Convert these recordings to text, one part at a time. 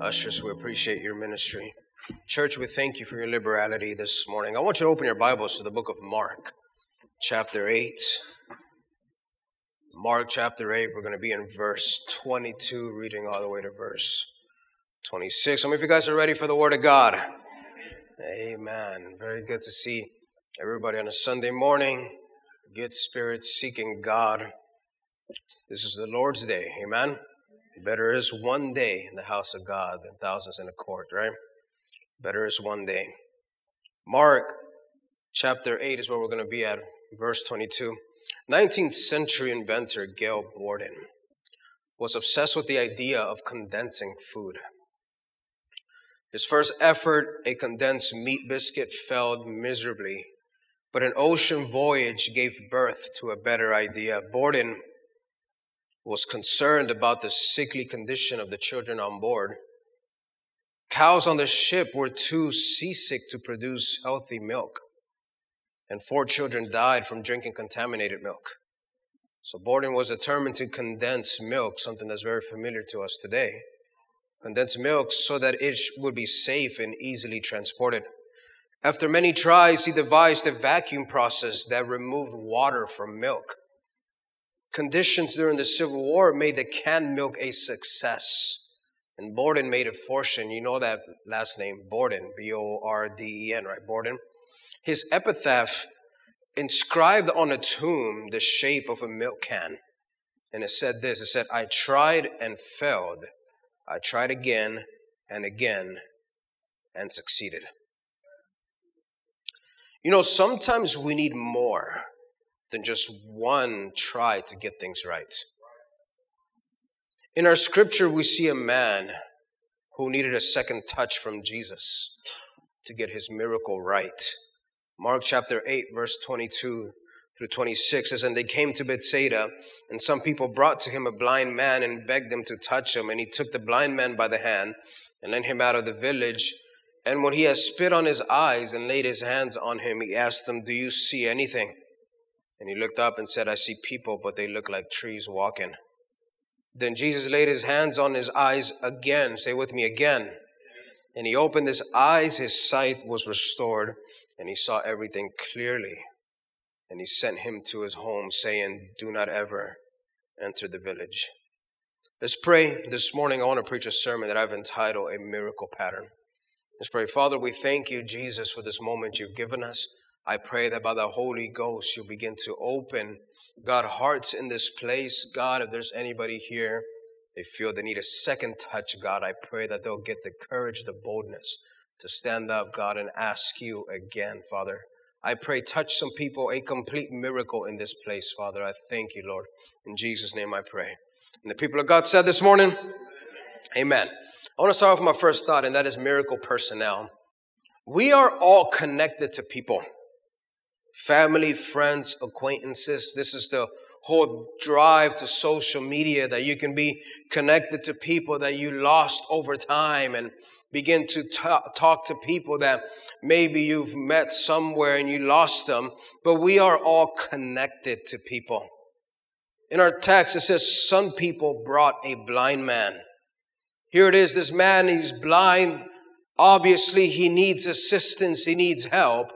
Ushers, we appreciate your ministry. Church, we thank you for your liberality this morning. I want you to open your Bibles to the book of Mark, chapter 8. Mark chapter 8, we're going to be in verse 22, reading all the way to verse 26. Some of you guys are ready for the Word of God. Amen. Very good to see everybody on a Sunday morning. Good spirits seeking God. This is the Lord's day. Amen. Better is one day in the house of God than thousands in a court, right? Better is one day. Mark chapter 8 is where we're going to be at, verse 22. 19th century inventor Gail Borden was obsessed with the idea of condensing food. His first effort, a condensed meat biscuit, failed miserably, but an ocean voyage gave birth to a better idea. Borden was concerned about the sickly condition of the children on board. Cows on the ship were too seasick to produce healthy milk and four children died from drinking contaminated milk. So Borden was determined to condense milk, something that's very familiar to us today. Condense milk so that it would be safe and easily transported. After many tries, he devised a vacuum process that removed water from milk. Conditions during the Civil War made the canned milk a success. And Borden made a fortune. You know that last name, Borden, B O R D E N, right? Borden his epitaph inscribed on a tomb the shape of a milk can. And it said this it said, I tried and failed. I tried again and again and succeeded. You know, sometimes we need more than just one try to get things right. In our scripture, we see a man who needed a second touch from Jesus to get his miracle right. Mark chapter 8, verse 22 through 26 says, And they came to Bethsaida, and some people brought to him a blind man and begged him to touch him. And he took the blind man by the hand and led him out of the village. And when he had spit on his eyes and laid his hands on him, he asked him, Do you see anything? And he looked up and said, I see people, but they look like trees walking. Then Jesus laid his hands on his eyes again. Say with me again. And he opened his eyes, his sight was restored and he saw everything clearly. And he sent him to his home, saying, Do not ever enter the village. Let's pray. This morning, I want to preach a sermon that I've entitled A Miracle Pattern. Let's pray. Father, we thank you, Jesus, for this moment you've given us. I pray that by the Holy Ghost, you'll begin to open, God, hearts in this place. God, if there's anybody here, they feel they need a second touch, God, I pray that they'll get the courage, the boldness to stand up, God, and ask you again, Father. I pray, touch some people, a complete miracle in this place, Father. I thank you, Lord. In Jesus' name I pray. And the people of God said this morning, Amen. I want to start off with my first thought, and that is miracle personnel. We are all connected to people family, friends, acquaintances. This is the whole drive to social media that you can be connected to people that you lost over time and begin to talk to people that maybe you've met somewhere and you lost them, but we are all connected to people. In our text, it says, Some people brought a blind man. Here it is, this man, he's blind. Obviously, he needs assistance, he needs help.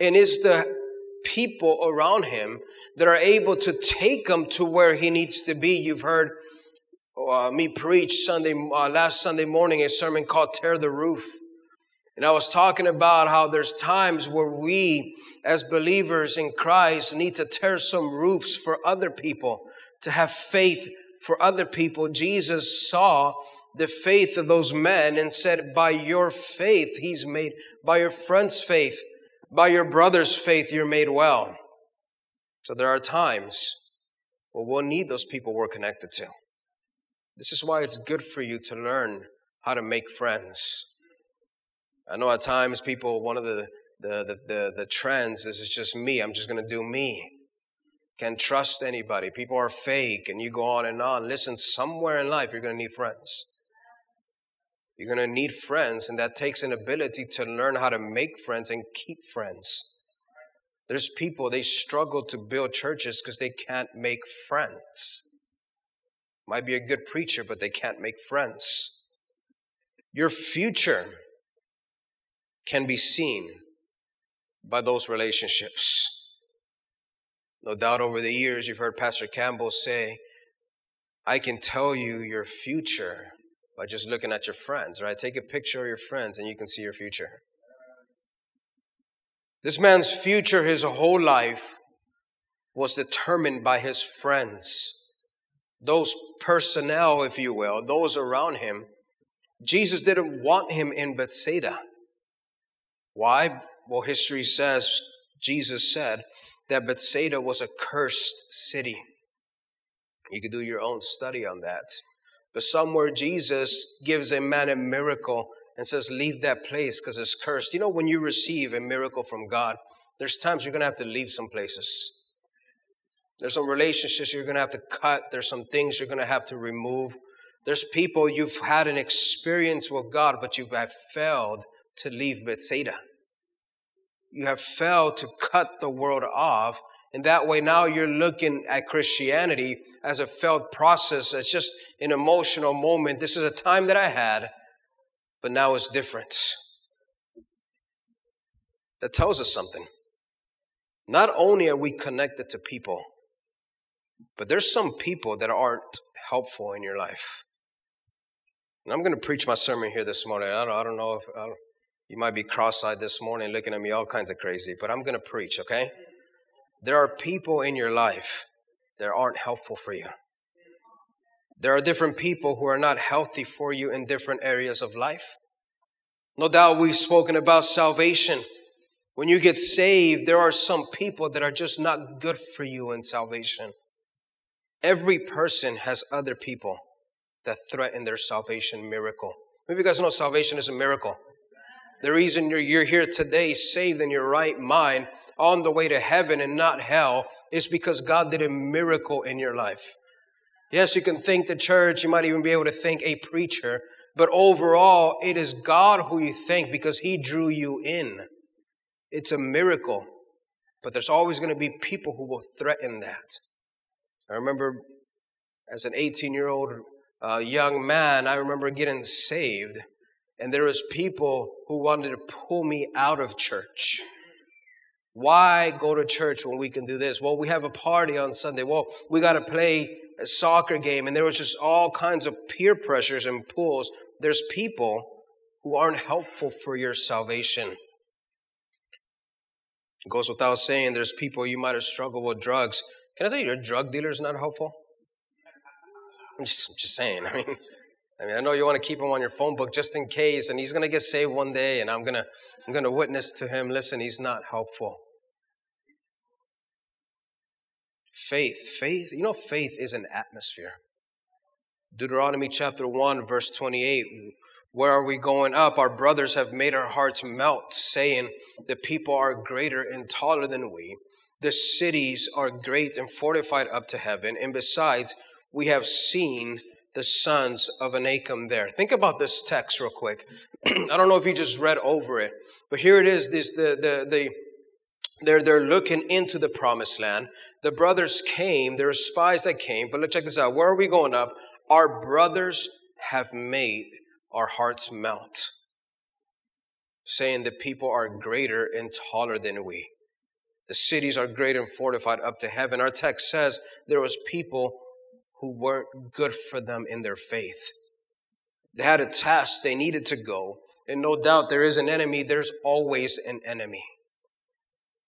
And it's the people around him that are able to take him to where he needs to be. You've heard uh, me preach Sunday, uh, last Sunday morning, a sermon called Tear the Roof. And I was talking about how there's times where we, as believers in Christ, need to tear some roofs for other people, to have faith for other people. Jesus saw the faith of those men and said, by your faith, he's made, by your friend's faith, by your brother's faith, you're made well. So there are times where we'll need those people we're connected to. This is why it's good for you to learn how to make friends. I know at times people, one of the, the, the, the, the trends is it's just me. I'm just going to do me. Can't trust anybody. People are fake and you go on and on. Listen, somewhere in life you're going to need friends. You're going to need friends, and that takes an ability to learn how to make friends and keep friends. There's people, they struggle to build churches because they can't make friends. Might be a good preacher, but they can't make friends. Your future can be seen by those relationships. No doubt over the years, you've heard Pastor Campbell say, I can tell you your future by just looking at your friends, right? Take a picture of your friends and you can see your future. This man's future, his whole life, was determined by his friends. Those personnel, if you will, those around him. Jesus didn't want him in Bethsaida. Why? Well, history says, Jesus said that Bethsaida was a cursed city. You could do your own study on that. But somewhere Jesus gives a man a miracle and says, Leave that place because it's cursed. You know, when you receive a miracle from God, there's times you're going to have to leave some places. There's some relationships you're going to have to cut. There's some things you're going to have to remove. There's people you've had an experience with God, but you have failed to leave Bethsaida. You have failed to cut the world off and that way now you're looking at Christianity as a felt process. It's just an emotional moment. This is a time that I had, but now it's different. That tells us something. Not only are we connected to people, but there's some people that aren't helpful in your life. And I'm going to preach my sermon here this morning. I don't, I don't know if don't, you might be cross eyed this morning looking at me all kinds of crazy, but I'm going to preach, okay? There are people in your life that aren't helpful for you. There are different people who are not healthy for you in different areas of life. No doubt we've spoken about salvation. When you get saved, there are some people that are just not good for you in salvation. Every person has other people that threaten their salvation miracle. Maybe you guys know salvation is a miracle. The reason you're, you're here today, saved in your right mind, on the way to heaven and not hell, is because God did a miracle in your life. Yes, you can thank the church, you might even be able to thank a preacher, but overall, it is God who you thank because He drew you in. It's a miracle, but there's always going to be people who will threaten that. I remember as an 18 year old uh, young man, I remember getting saved and there was people who wanted to pull me out of church. Why go to church when we can do this? Well, we have a party on Sunday. Well, we got to play a soccer game. And there was just all kinds of peer pressures and pulls. There's people who aren't helpful for your salvation. It goes without saying, there's people you might have struggled with drugs. Can I tell you, your drug dealer is not helpful? I'm just, I'm just saying. I mean, I mean, I know you want to keep him on your phone book just in case, and he's going to get saved one day, and I'm going to, I'm going to witness to him. Listen, he's not helpful. Faith, faith, you know, faith is an atmosphere. Deuteronomy chapter 1, verse 28. Where are we going up? Our brothers have made our hearts melt, saying, The people are greater and taller than we. The cities are great and fortified up to heaven. And besides, we have seen the sons of Anakim there. Think about this text real quick. I don't know if you just read over it, but here it is. This the the the they're they're looking into the promised land. The brothers came. There are spies that came. But let's check this out. Where are we going up? Our brothers have made our hearts melt, saying the people are greater and taller than we. The cities are great and fortified up to heaven. Our text says there was people who weren't good for them in their faith. They had a task, they needed to go. And no doubt there is an enemy, there's always an enemy.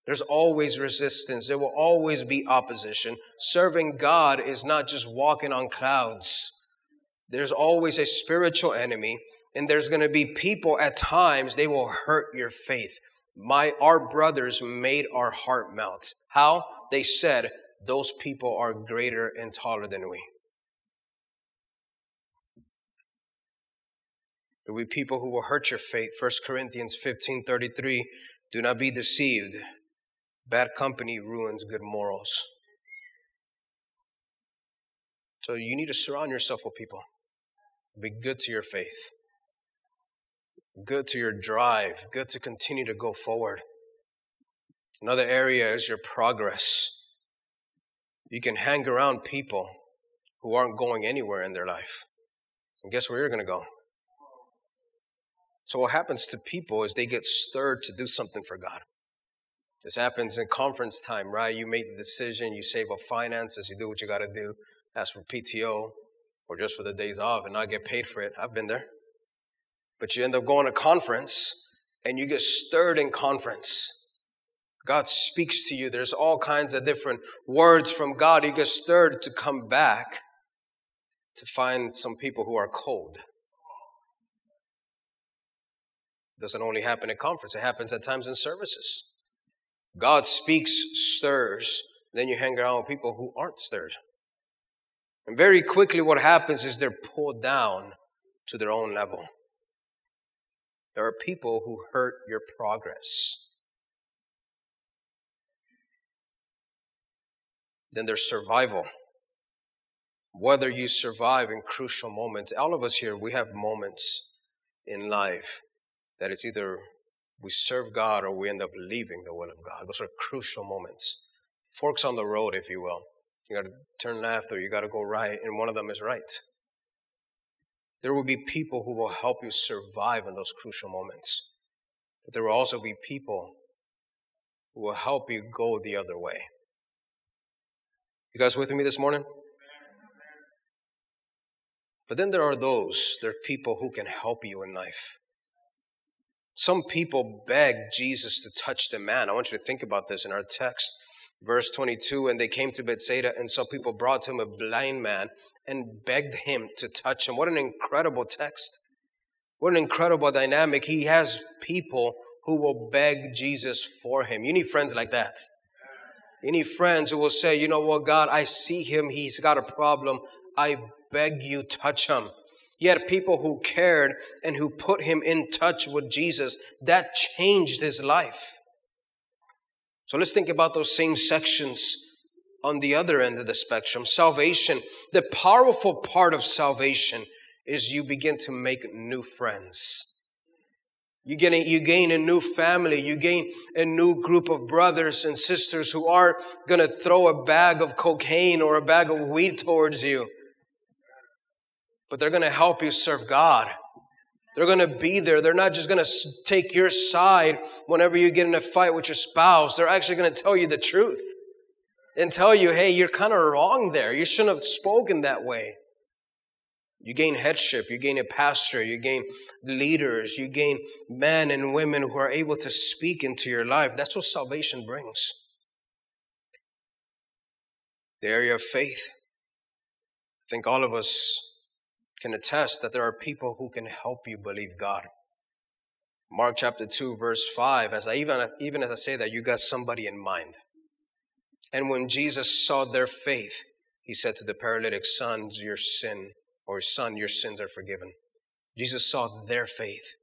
There's always resistance. There will always be opposition. Serving God is not just walking on clouds. There's always a spiritual enemy, and there's going to be people at times they will hurt your faith. My our brothers made our heart melt. How? They said, those people are greater and taller than we. There will be people who will hurt your faith. 1 Corinthians 15 33. Do not be deceived. Bad company ruins good morals. So you need to surround yourself with people. Be good to your faith, good to your drive, good to continue to go forward. Another area is your progress. You can hang around people who aren't going anywhere in their life. And guess where you're going to go? So what happens to people is they get stirred to do something for God. This happens in conference time, right? You make the decision, you save up finances, you do what you got to do, ask for PTO or just for the days off and not get paid for it. I've been there. But you end up going to conference and you get stirred in conference. God speaks to you. There's all kinds of different words from God. You get stirred to come back to find some people who are cold. It doesn't only happen at conference, it happens at times in services. God speaks, stirs, then you hang around with people who aren't stirred. And very quickly, what happens is they're pulled down to their own level. There are people who hurt your progress. Then there's survival. Whether you survive in crucial moments, all of us here, we have moments in life that it's either we serve God or we end up leaving the will of God. Those are crucial moments. Forks on the road, if you will. You got to turn left or you got to go right, and one of them is right. There will be people who will help you survive in those crucial moments. But there will also be people who will help you go the other way. You guys with me this morning? But then there are those, there are people who can help you in life. Some people beg Jesus to touch the man. I want you to think about this in our text. Verse 22, and they came to Bethsaida, and some people brought to him a blind man and begged him to touch him. What an incredible text. What an incredible dynamic. He has people who will beg Jesus for him. You need friends like that. Need friends who will say, you know what, God, I see him. He's got a problem. I beg you, touch him. Yet people who cared and who put him in touch with Jesus, that changed his life. So let's think about those same sections on the other end of the spectrum. Salvation, the powerful part of salvation is you begin to make new friends. You gain, a, you gain a new family. You gain a new group of brothers and sisters who aren't going to throw a bag of cocaine or a bag of weed towards you. But they're going to help you serve God. They're going to be there. They're not just going to take your side whenever you get in a fight with your spouse. They're actually going to tell you the truth and tell you, hey, you're kind of wrong there. You shouldn't have spoken that way. You gain headship, you gain a pastor, you gain leaders, you gain men and women who are able to speak into your life. That's what salvation brings. The area of faith. I think all of us can attest that there are people who can help you believe God. Mark chapter 2 verse 5 as I even even as I say that you got somebody in mind. And when Jesus saw their faith, he said to the paralytic Sons, your sin or his son, your sins are forgiven. Jesus saw their faith.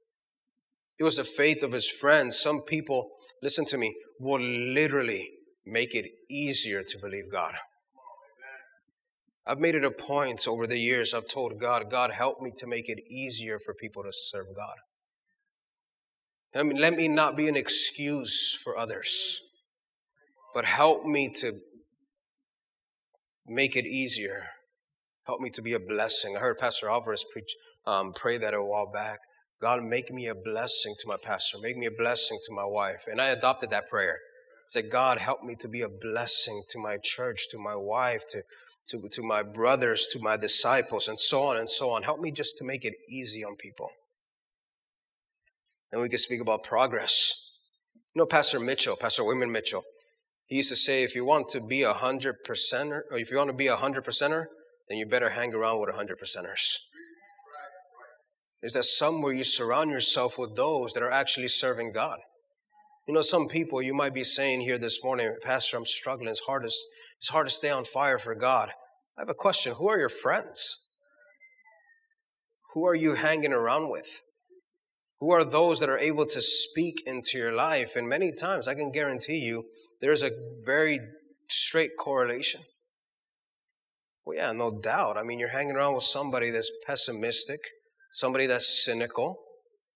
It was the faith of his friends. Some people, listen to me, will literally make it easier to believe God. I've made it a point over the years, I've told God, God, help me to make it easier for people to serve God. I mean, let me not be an excuse for others, but help me to make it easier. Help me to be a blessing. I heard Pastor Alvarez preach, um, pray that a while back. God, make me a blessing to my pastor. Make me a blessing to my wife. And I adopted that prayer. I said, God, help me to be a blessing to my church, to my wife, to to, to my brothers, to my disciples, and so on and so on. Help me just to make it easy on people. And we can speak about progress. You know, Pastor Mitchell, Pastor Wayman Mitchell, he used to say, if you want to be a hundred percenter, or if you want to be a hundred percenter, then you better hang around with a hundred percenters. Is that somewhere you surround yourself with those that are actually serving God? You know, some people you might be saying here this morning, Pastor, I'm struggling. It's hard to, it's hard to stay on fire for God. I have a question. Who are your friends? Who are you hanging around with? Who are those that are able to speak into your life? And many times, I can guarantee you, there's a very straight correlation. Well, yeah, no doubt. I mean, you're hanging around with somebody that's pessimistic, somebody that's cynical,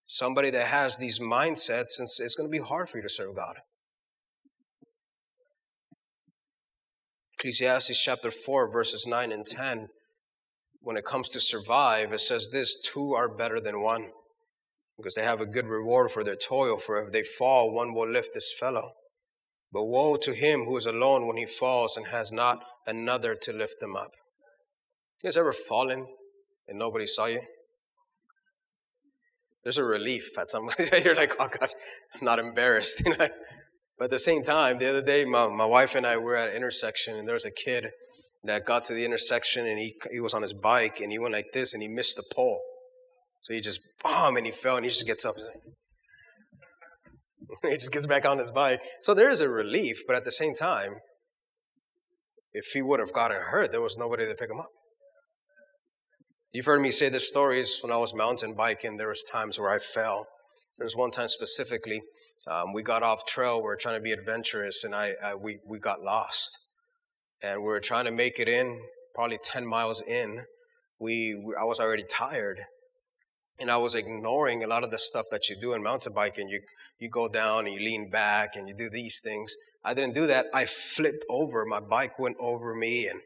somebody that has these mindsets, and it's going to be hard for you to serve God. Ecclesiastes chapter 4, verses 9 and 10, when it comes to survive, it says this two are better than one. because they have a good reward for their toil. For if they fall, one will lift this fellow. But woe to him who is alone when he falls and has not another to lift them up. You guys ever fallen and nobody saw you? There's a relief at some. You're like, oh gosh, I'm not embarrassed. but at the same time, the other day, my, my wife and I were at an intersection and there was a kid that got to the intersection and he, he was on his bike and he went like this and he missed the pole. So he just, bomb, and he fell and he just gets up. he just gets back on his bike. So there is a relief, but at the same time, if he would have gotten hurt, there was nobody to pick him up. You've heard me say this stories when I was mountain biking. There was times where I fell. There was one time specifically, um, we got off trail. We were trying to be adventurous, and I, I we we got lost, and we were trying to make it in. Probably ten miles in, we I was already tired, and I was ignoring a lot of the stuff that you do in mountain biking. You you go down and you lean back and you do these things. I didn't do that. I flipped over. My bike went over me, and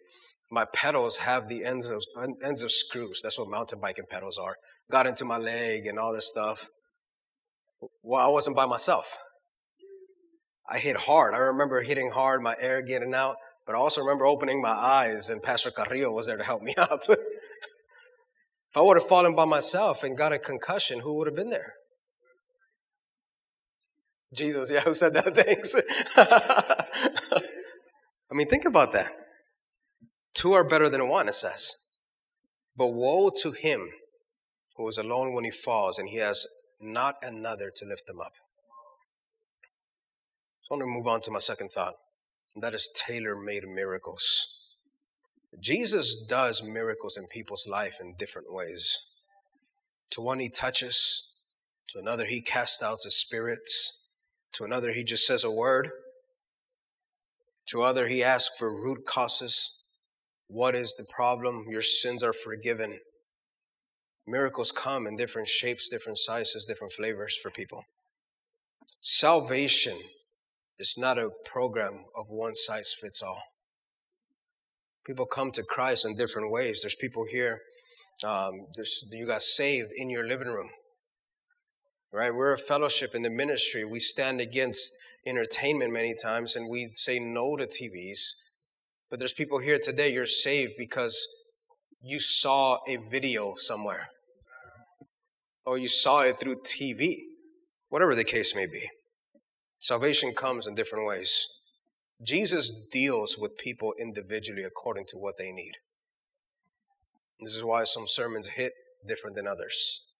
my pedals have the ends of ends of screws. That's what mountain biking pedals are. Got into my leg and all this stuff. Well, I wasn't by myself. I hit hard. I remember hitting hard, my air getting out, but I also remember opening my eyes, and Pastor Carrillo was there to help me up. If I would have fallen by myself and got a concussion, who would have been there? Jesus, yeah, who said that? Thanks. I mean, think about that. Two are better than one, it says. But woe to him who is alone when he falls and he has not another to lift him up. So I want to move on to my second thought, and that is tailor made miracles. Jesus does miracles in people's life in different ways. To one, he touches. To another, he casts out the spirits. To another, he just says a word. To other, he asks for root causes. What is the problem? Your sins are forgiven. Miracles come in different shapes, different sizes, different flavors for people. Salvation is not a program of one size fits all. People come to Christ in different ways. There's people here, um, there's, you got saved in your living room. Right? We're a fellowship in the ministry. We stand against entertainment many times and we say no to TVs. But there's people here today, you're saved because you saw a video somewhere or you saw it through TV, whatever the case may be. Salvation comes in different ways. Jesus deals with people individually according to what they need. This is why some sermons hit different than others.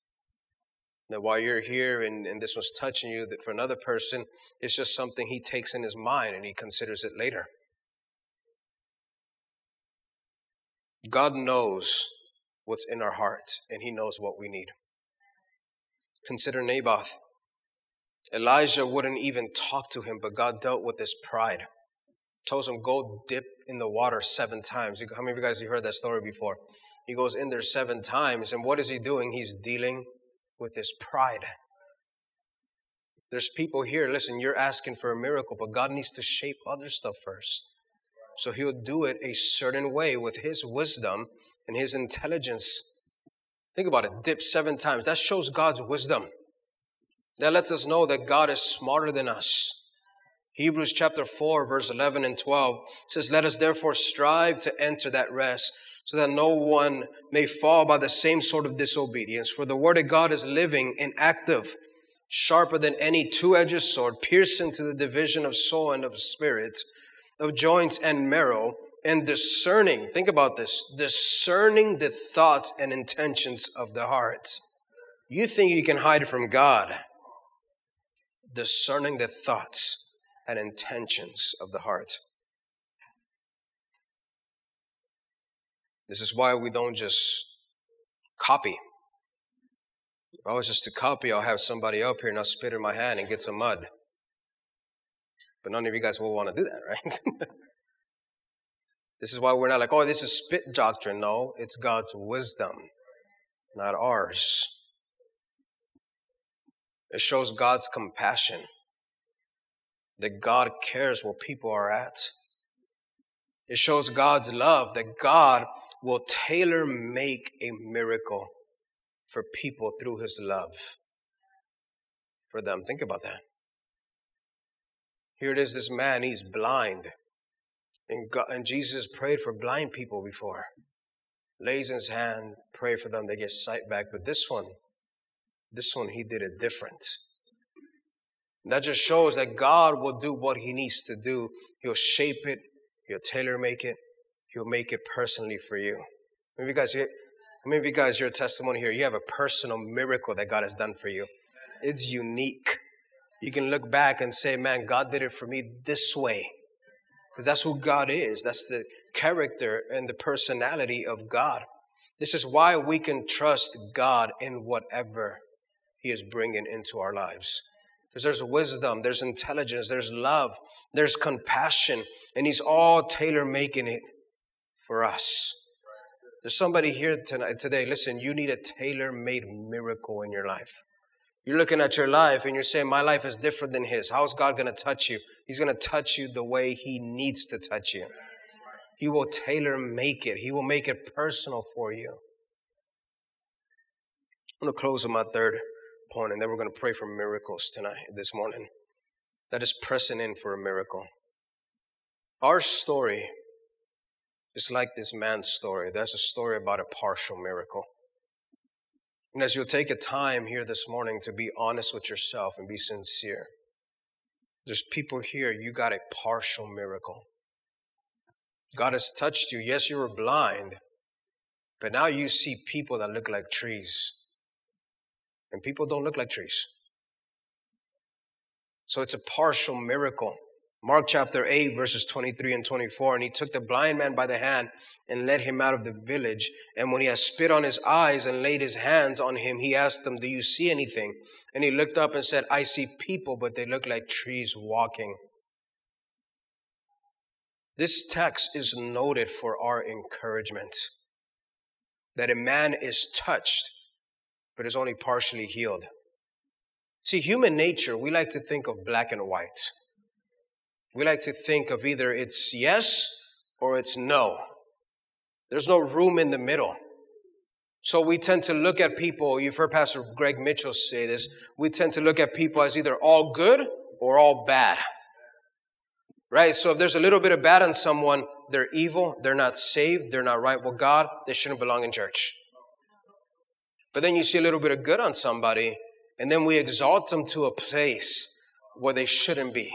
That while you're here and, and this was touching you, that for another person, it's just something he takes in his mind and he considers it later. God knows what's in our hearts and he knows what we need. Consider Naboth. Elijah wouldn't even talk to him, but God dealt with his pride tells him, go dip in the water seven times. How many of you guys have heard that story before? He goes in there seven times, and what is he doing? He's dealing with his pride. There's people here, listen, you're asking for a miracle, but God needs to shape other stuff first. So he'll do it a certain way with his wisdom and his intelligence. Think about it dip seven times. That shows God's wisdom. That lets us know that God is smarter than us. Hebrews chapter 4, verse 11 and 12 says, Let us therefore strive to enter that rest so that no one may fall by the same sort of disobedience. For the word of God is living and active, sharper than any two-edged sword, piercing to the division of soul and of spirit, of joints and marrow, and discerning, think about this, discerning the thoughts and intentions of the heart. You think you can hide from God. Discerning the thoughts and intentions of the heart. This is why we don't just copy. If I was just to copy, I'll have somebody up here and I'll spit in my hand and get some mud. But none of you guys will want to do that, right? this is why we're not like, oh, this is spit doctrine. No, it's God's wisdom, not ours. It shows God's compassion that God cares where people are at. It shows God's love that God will tailor make a miracle for people through his love. for them. Think about that. Here it is, this man, he's blind. And, God, and Jesus prayed for blind people before. Lays his hand, pray for them, they get sight back. But this one, this one, he did it different. That just shows that God will do what he needs to do. He'll shape it, he'll tailor make it, he'll make it personally for you. Maybe you guys, maybe you guys, your testimony here, you have a personal miracle that God has done for you. It's unique you can look back and say, man, God did it for me this way. Because that's who God is. That's the character and the personality of God. This is why we can trust God in whatever He is bringing into our lives. Because there's wisdom, there's intelligence, there's love, there's compassion, and He's all tailor making it for us. There's somebody here tonight, today, listen, you need a tailor made miracle in your life. You're looking at your life and you're saying, My life is different than His. How's God going to touch you? He's going to touch you the way He needs to touch you. He will tailor make it, He will make it personal for you. I'm going to close with my third and then we're going to pray for miracles tonight, this morning. That is pressing in for a miracle. Our story is like this man's story. That's a story about a partial miracle. And as you'll take a time here this morning to be honest with yourself and be sincere, there's people here, you got a partial miracle. God has touched you. Yes, you were blind, but now you see people that look like trees. And people don't look like trees. So it's a partial miracle. Mark chapter 8, verses 23 and 24. And he took the blind man by the hand and led him out of the village. And when he had spit on his eyes and laid his hands on him, he asked him, Do you see anything? And he looked up and said, I see people, but they look like trees walking. This text is noted for our encouragement that a man is touched, but is only partially healed. See, human nature, we like to think of black and white. We like to think of either it's yes or it's no. There's no room in the middle. So we tend to look at people, you've heard Pastor Greg Mitchell say this, we tend to look at people as either all good or all bad. Right? So if there's a little bit of bad in someone, they're evil, they're not saved, they're not right with God, they shouldn't belong in church. But then you see a little bit of good on somebody, and then we exalt them to a place where they shouldn't be.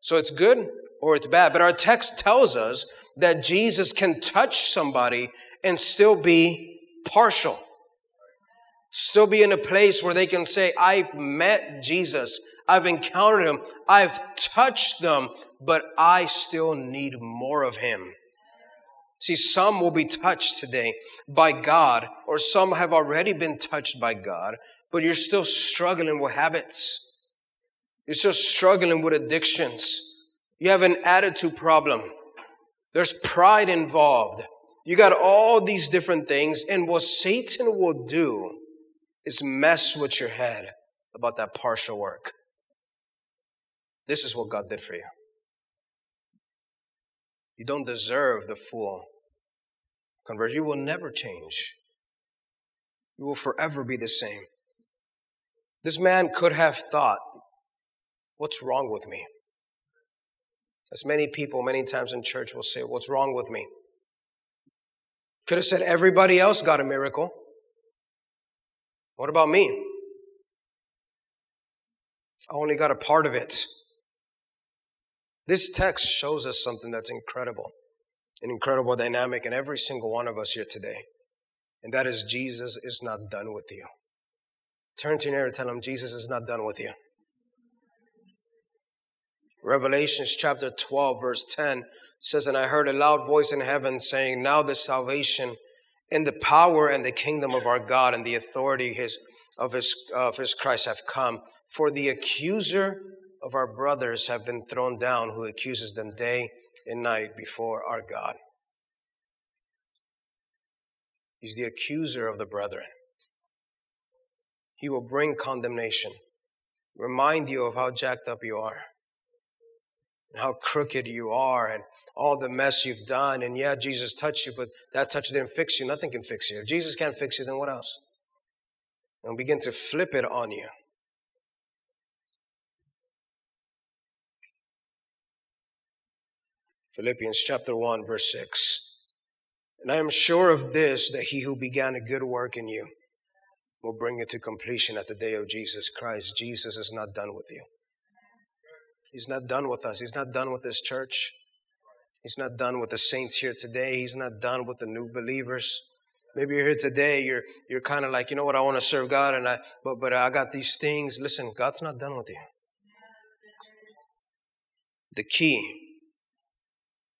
So it's good or it's bad. But our text tells us that Jesus can touch somebody and still be partial. Still be in a place where they can say, I've met Jesus. I've encountered him. I've touched them, but I still need more of him. See, some will be touched today by God, or some have already been touched by God, but you're still struggling with habits. You're still struggling with addictions. You have an attitude problem. There's pride involved. You got all these different things. And what Satan will do is mess with your head about that partial work. This is what God did for you. You don't deserve the full conversion. You will never change. You will forever be the same. This man could have thought, What's wrong with me? As many people, many times in church, will say, What's wrong with me? Could have said, Everybody else got a miracle. What about me? I only got a part of it. This text shows us something that's incredible, an incredible dynamic in every single one of us here today. And that is Jesus is not done with you. Turn to your neighbor and tell him, Jesus is not done with you. Revelations chapter 12, verse 10 says, And I heard a loud voice in heaven saying, Now the salvation and the power and the kingdom of our God and the authority his, of, his, of his Christ have come. For the accuser of our brothers have been thrown down, who accuses them day and night before our God. He's the accuser of the brethren. He will bring condemnation, remind you of how jacked up you are and how crooked you are and all the mess you've done. And yeah, Jesus touched you, but that touch didn't fix you. Nothing can fix you. If Jesus can't fix you, then what else? And begin to flip it on you. Philippians chapter 1, verse 6. And I am sure of this, that he who began a good work in you will bring it to completion at the day of Jesus Christ. Jesus is not done with you. He's not done with us. He's not done with this church. He's not done with the saints here today. He's not done with the new believers. Maybe you're here today, you're you're kind of like, you know what, I want to serve God and I but but I got these things. Listen, God's not done with you. The key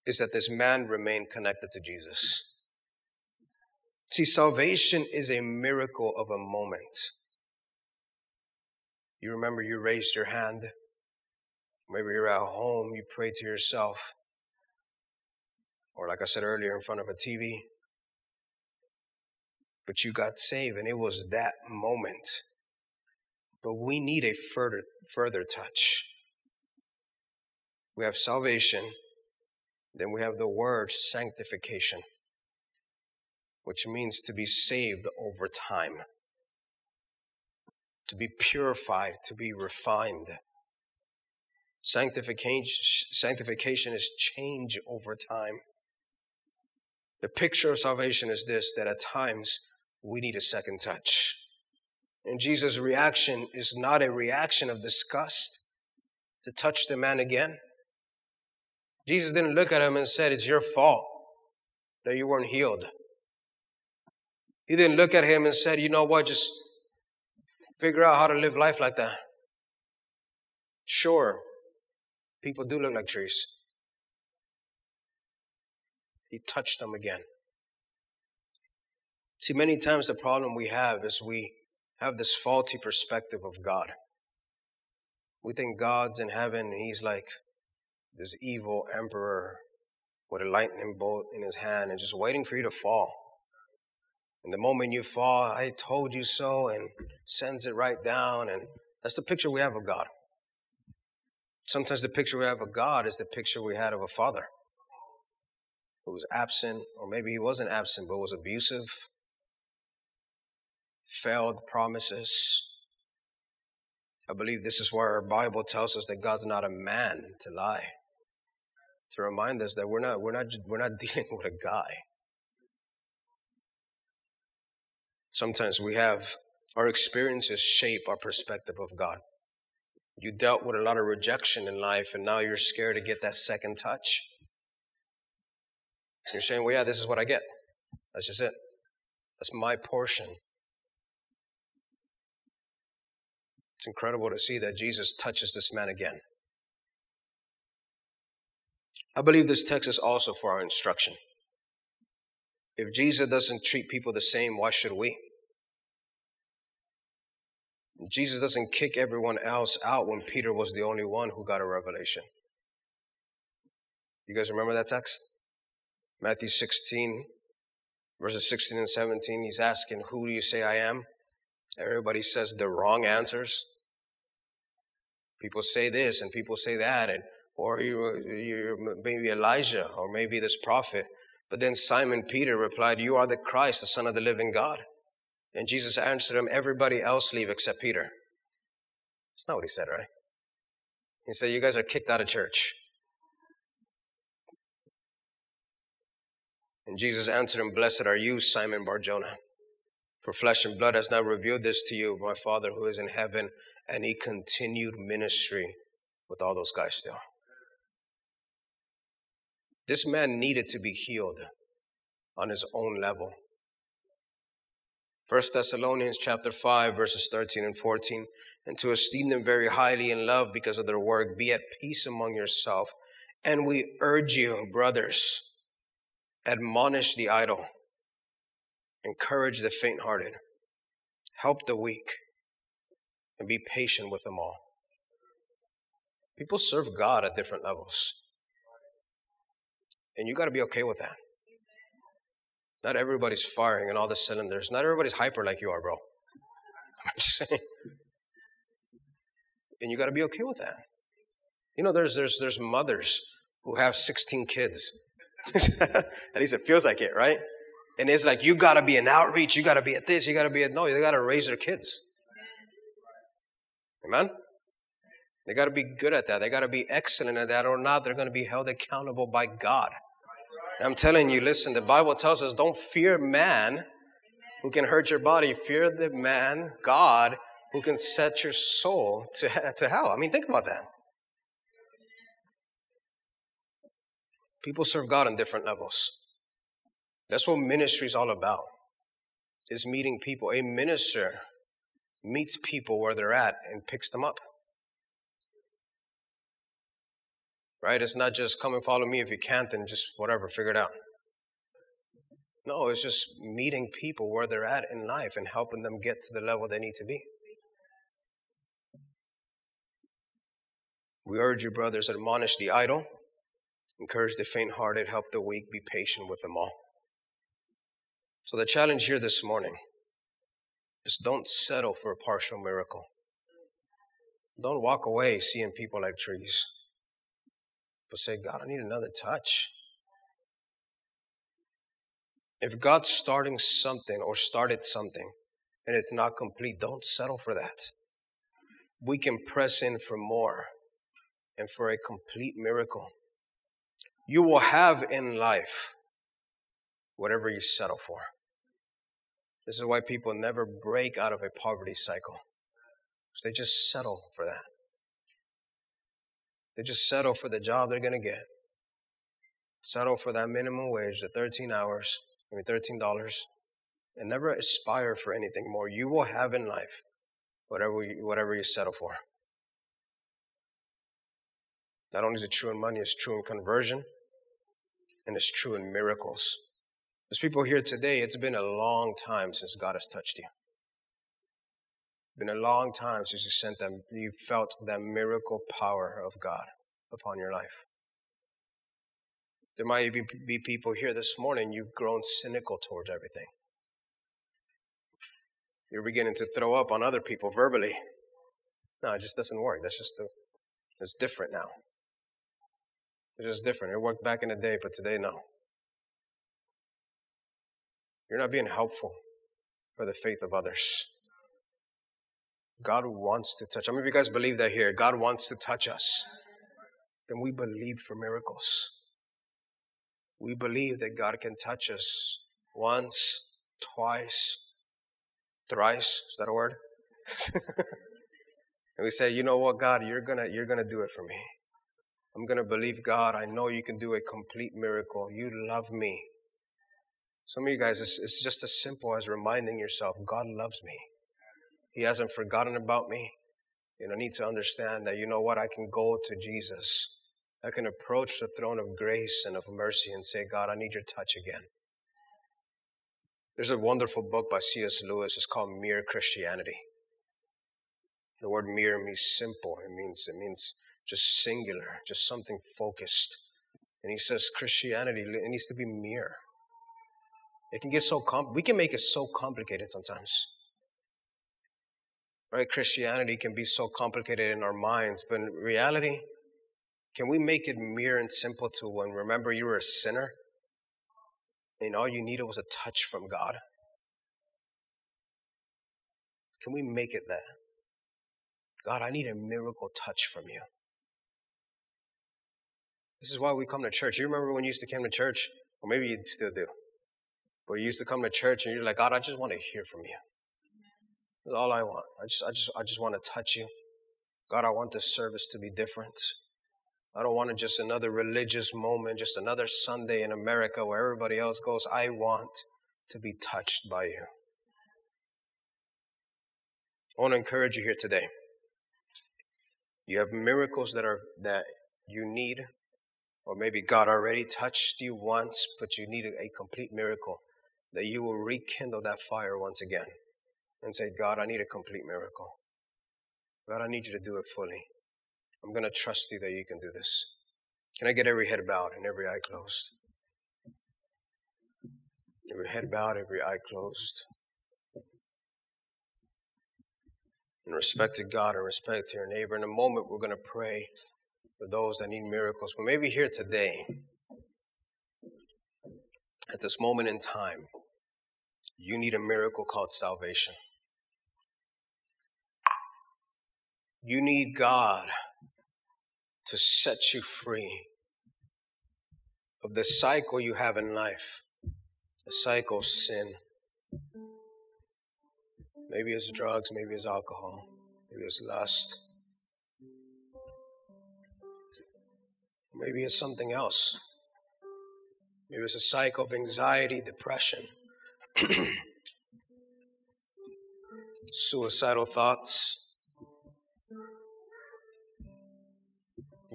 is that this man remained connected to Jesus. See, salvation is a miracle of a moment. You remember you raised your hand. Maybe you're at home, you pray to yourself. Or, like I said earlier, in front of a TV. But you got saved, and it was that moment. But we need a further, further touch. We have salvation, then we have the word sanctification, which means to be saved over time, to be purified, to be refined. Sanctification, sanctification is change over time. The picture of salvation is this that at times we need a second touch. And Jesus' reaction is not a reaction of disgust to touch the man again. Jesus didn't look at him and said, It's your fault that you weren't healed. He didn't look at him and said, You know what, just figure out how to live life like that. Sure, People do look like trees. He touched them again. See, many times the problem we have is we have this faulty perspective of God. We think God's in heaven and he's like this evil emperor with a lightning bolt in his hand and just waiting for you to fall. And the moment you fall, I told you so, and sends it right down. And that's the picture we have of God. Sometimes the picture we have of God is the picture we had of a father who was absent, or maybe he wasn't absent, but was abusive, failed promises. I believe this is where our Bible tells us that God's not a man to lie. To remind us that we're not, we're not, we're not dealing with a guy. Sometimes we have our experiences shape our perspective of God. You dealt with a lot of rejection in life, and now you're scared to get that second touch. You're saying, well, yeah, this is what I get. That's just it. That's my portion. It's incredible to see that Jesus touches this man again. I believe this text is also for our instruction. If Jesus doesn't treat people the same, why should we? Jesus doesn't kick everyone else out when Peter was the only one who got a revelation. You guys remember that text? Matthew 16, verses 16 and 17. He's asking, Who do you say I am? Everybody says the wrong answers. People say this and people say that, and or you, you're maybe Elijah, or maybe this prophet. But then Simon Peter replied, You are the Christ, the Son of the living God. And Jesus answered him, Everybody else leave except Peter. That's not what he said, right? He said, You guys are kicked out of church. And Jesus answered him, Blessed are you, Simon Barjona, for flesh and blood has not revealed this to you, my Father who is in heaven. And he continued ministry with all those guys still. This man needed to be healed on his own level. 1 Thessalonians chapter 5 verses 13 and 14 and to esteem them very highly in love because of their work be at peace among yourself. And we urge you brothers admonish the idle. Encourage the faint-hearted. Help the weak. And be patient with them all. People serve God at different levels and you got to be okay with that not everybody's firing and all the cylinders. Not everybody's hyper like you are, bro. I'm just saying. And you got to be okay with that. You know, there's there's there's mothers who have 16 kids. at least it feels like it, right? And it's like you got to be an outreach. You got to be at this. You got to be at no. You got to raise their kids. Amen. They got to be good at that. They got to be excellent at that, or not, they're going to be held accountable by God. I'm telling you, listen, the Bible tells us don't fear man who can hurt your body, fear the man, God, who can set your soul to, to hell. I mean, think about that. People serve God on different levels. That's what ministry is all about. Is meeting people. A minister meets people where they're at and picks them up. Right? It's not just come and follow me if you can't, then just whatever, figure it out. No, it's just meeting people where they're at in life and helping them get to the level they need to be. We urge you, brothers, admonish the idle, encourage the faint hearted, help the weak, be patient with them all. So, the challenge here this morning is don't settle for a partial miracle. Don't walk away seeing people like trees but say, God, I need another touch. If God's starting something or started something and it's not complete, don't settle for that. We can press in for more and for a complete miracle. You will have in life whatever you settle for. This is why people never break out of a poverty cycle. They just settle for that. They just settle for the job they're going to get. Settle for that minimum wage, the 13 hours, mean $13, and never aspire for anything more. You will have in life whatever you, whatever you settle for. Not only is it true in money, it's true in conversion, and it's true in miracles. There's people here today, it's been a long time since God has touched you been a long time since you sent them, you felt that miracle power of God upon your life. There might be, be people here this morning, you've grown cynical towards everything. You're beginning to throw up on other people verbally. No, it just doesn't work. That's just the, it's different now. It's just different. It worked back in the day, but today, no. You're not being helpful for the faith of others. God wants to touch. How many of you guys believe that here? God wants to touch us. Then we believe for miracles. We believe that God can touch us once, twice, thrice. Is that a word? and we say, you know what, God, you're gonna you're gonna do it for me. I'm gonna believe God. I know you can do a complete miracle. You love me. Some of you guys, it's, it's just as simple as reminding yourself, God loves me. He hasn't forgotten about me. And I need to understand that, you know what, I can go to Jesus. I can approach the throne of grace and of mercy and say, God, I need your touch again. There's a wonderful book by C.S. Lewis. It's called Mere Christianity. The word mere means simple. It means, it means just singular, just something focused. And he says Christianity, it needs to be mere. It can get so com- we can make it so complicated sometimes. Right? Christianity can be so complicated in our minds, but in reality, can we make it mere and simple to when remember you were a sinner and all you needed was a touch from God? Can we make it that? God, I need a miracle touch from you. This is why we come to church. You remember when you used to come to church? Or maybe you still do. But you used to come to church and you're like, God, I just want to hear from you. All I want. I just, I just, I just want to touch you. God, I want this service to be different. I don't want just another religious moment, just another Sunday in America where everybody else goes. I want to be touched by you. I want to encourage you here today. You have miracles that are that you need, or maybe God already touched you once, but you need a complete miracle that you will rekindle that fire once again and say, God, I need a complete miracle. God, I need you to do it fully. I'm going to trust you that you can do this. Can I get every head bowed and every eye closed? Every head bowed, every eye closed. In respect to God and respect to your neighbor, in a moment we're going to pray for those that need miracles. But maybe here today, at this moment in time, you need a miracle called salvation. You need God to set you free of the cycle you have in life, the cycle of sin. Maybe it's drugs, maybe it's alcohol, maybe it's lust, maybe it's something else. Maybe it's a cycle of anxiety, depression, suicidal thoughts.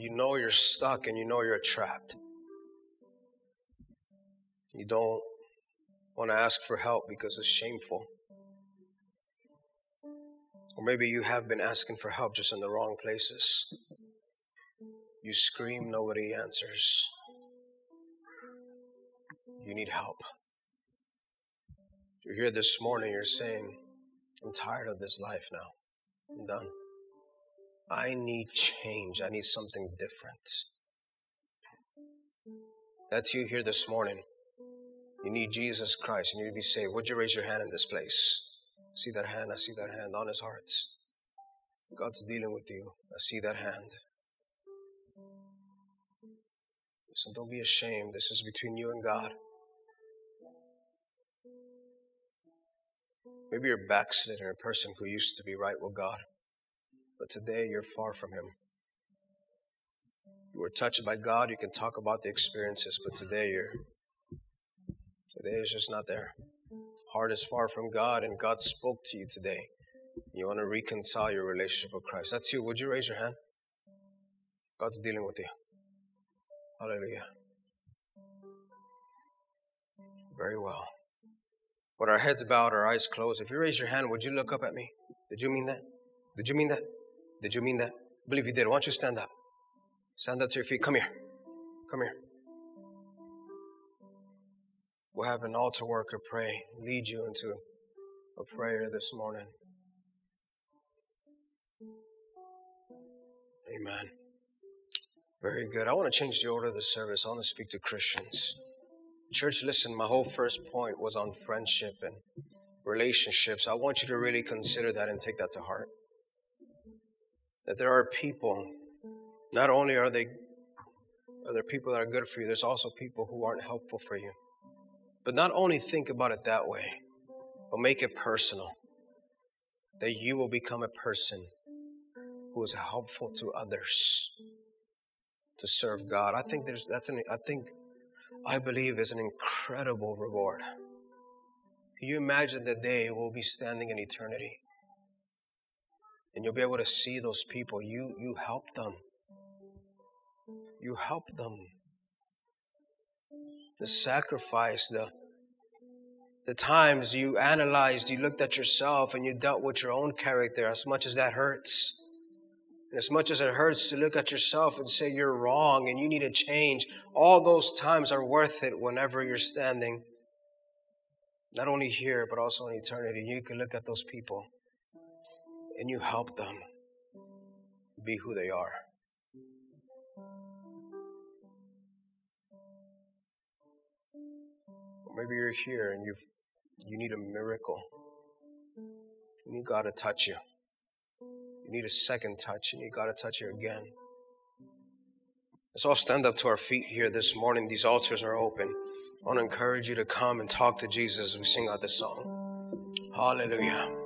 You know you're stuck and you know you're trapped. You don't want to ask for help because it's shameful. Or maybe you have been asking for help just in the wrong places. You scream, nobody answers. You need help. You're here this morning, you're saying, I'm tired of this life now. I'm done. I need change. I need something different. That's you here this morning. You need Jesus Christ. You need to be saved. Would you raise your hand in this place? see that hand. I see that hand on his heart. God's dealing with you. I see that hand. So don't be ashamed. This is between you and God. Maybe you're backslidden, a person who used to be right with God, but today you're far from Him. You were touched by God. You can talk about the experiences, but today you're today is just not there heart is far from God and God spoke to you today, you want to reconcile your relationship with Christ. That's you. Would you raise your hand? God's dealing with you. Hallelujah. Very well. With our heads bowed, our eyes closed, if you raise your hand, would you look up at me? Did you mean that? Did you mean that? Did you mean that? I believe you did. Why don't you stand up? Stand up to your feet. Come here. Come here. We'll have an altar worker pray, lead you into a prayer this morning. Amen. Very good. I want to change the order of the service. I want to speak to Christians. Church, listen, my whole first point was on friendship and relationships. I want you to really consider that and take that to heart. That there are people, not only are they are there people that are good for you, there's also people who aren't helpful for you. But not only think about it that way, but make it personal. That you will become a person who is helpful to others to serve God. I think there's that's an I think I believe is an incredible reward. Can you imagine the day we'll be standing in eternity? And you'll be able to see those people. You you help them. You help them the sacrifice, the the times you analyzed, you looked at yourself and you dealt with your own character, as much as that hurts. And as much as it hurts to look at yourself and say you're wrong and you need to change, all those times are worth it whenever you're standing, not only here, but also in eternity. You can look at those people and you help them be who they are. Maybe you're here and you've you need a miracle. You need God to touch you. You need a second touch, you got to touch you again. Let's all stand up to our feet here this morning. These altars are open. I want to encourage you to come and talk to Jesus as we sing out this song. Hallelujah.